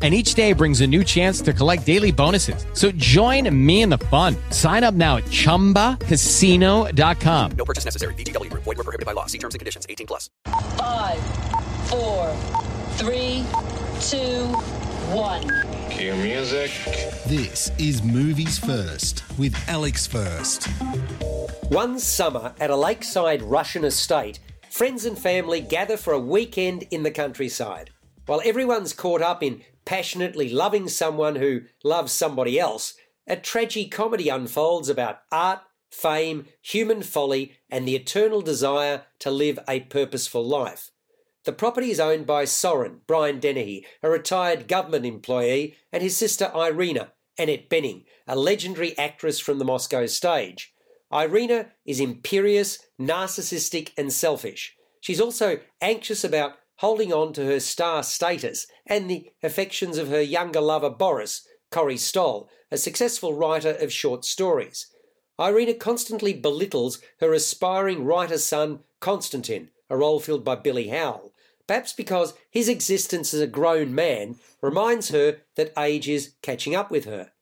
and each day brings a new chance to collect daily bonuses. So join me in the fun. Sign up now at ChumbaCasino.com. No purchase necessary. VGW. Void were prohibited by law. See terms and conditions. 18 plus. Five, four, three, two, one. Cue music. This is Movies First with Alex First. One summer at a lakeside Russian estate, friends and family gather for a weekend in the countryside. While everyone's caught up in passionately loving someone who loves somebody else, a tragi-comedy unfolds about art, fame, human folly, and the eternal desire to live a purposeful life. The property is owned by Sorin, Brian Dennehy, a retired government employee, and his sister Irina, Annette Bening, a legendary actress from the Moscow stage. Irina is imperious, narcissistic, and selfish. She's also anxious about holding on to her star status and the affections of her younger lover Boris, Corey Stoll, a successful writer of short stories. Irina constantly belittles her aspiring writer son, Konstantin, a role filled by Billy Howle, perhaps because his existence as a grown man reminds her that age is catching up with her.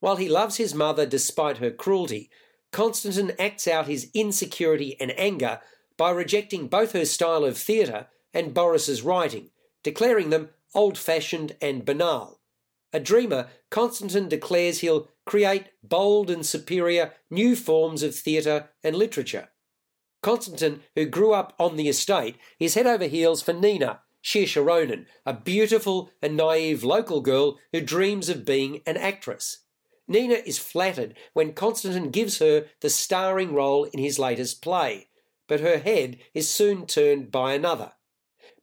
While he loves his mother despite her cruelty, Konstantin acts out his insecurity and anger by rejecting both her style of theatre and Boris's writing, declaring them old fashioned and banal. A dreamer, Konstantin declares he'll create bold and superior new forms of theatre and literature. Konstantin, who grew up on the estate, is head over heels for Nina, Saoirse Ronan, a beautiful and naive local girl who dreams of being an actress. Nina is flattered when Konstantin gives her the starring role in his latest play, but her head is soon turned by another.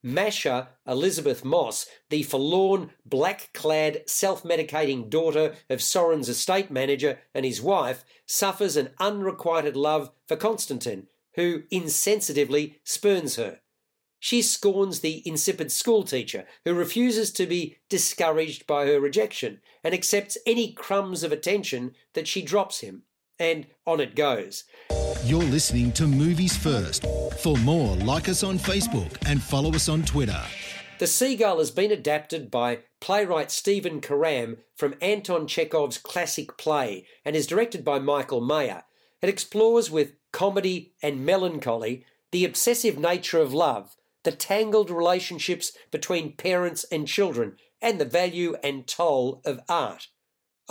Masha Elisabeth Moss, the forlorn, black clad, self medicating daughter of Sorin's estate manager and his wife, suffers an unrequited love for Konstantin, who insensitively spurns her. She scorns the insipid schoolteacher who refuses to be discouraged by her rejection and accepts any crumbs of attention that she drops him. And on it goes. You're listening to Movies First. For more, like us on Facebook and follow us on Twitter. The Seagull has been adapted by playwright Stephen Karam from Anton Chekhov's classic play and is directed by Michael Mayer. It explores with comedy and melancholy the obsessive nature of love, the tangled relationships between parents and children, and the value and toll of art.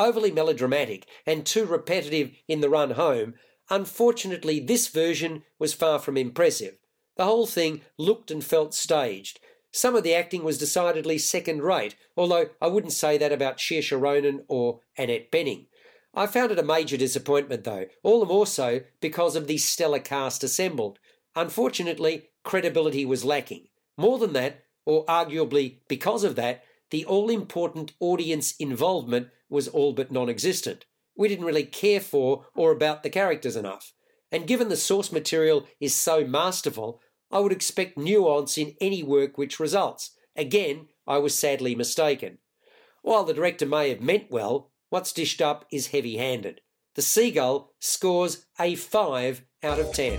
Overly melodramatic and too repetitive in the run home, unfortunately, this version was far from impressive. The whole thing looked and felt staged. Some of the acting was decidedly second rate, although I wouldn't say that about Saoirse Ronan or Annette Bening. I found it a major disappointment, though, all the more so because of the stellar cast assembled. Unfortunately, credibility was lacking. More than that, or arguably because of that, the all important audience involvement was all but non existent. We didn't really care for or about the characters enough. And given the source material is so masterful, I would expect nuance in any work which results. Again, I was sadly mistaken. While the director may have meant well, what's dished up is heavy handed. The Seagull scores a 5 out of 10.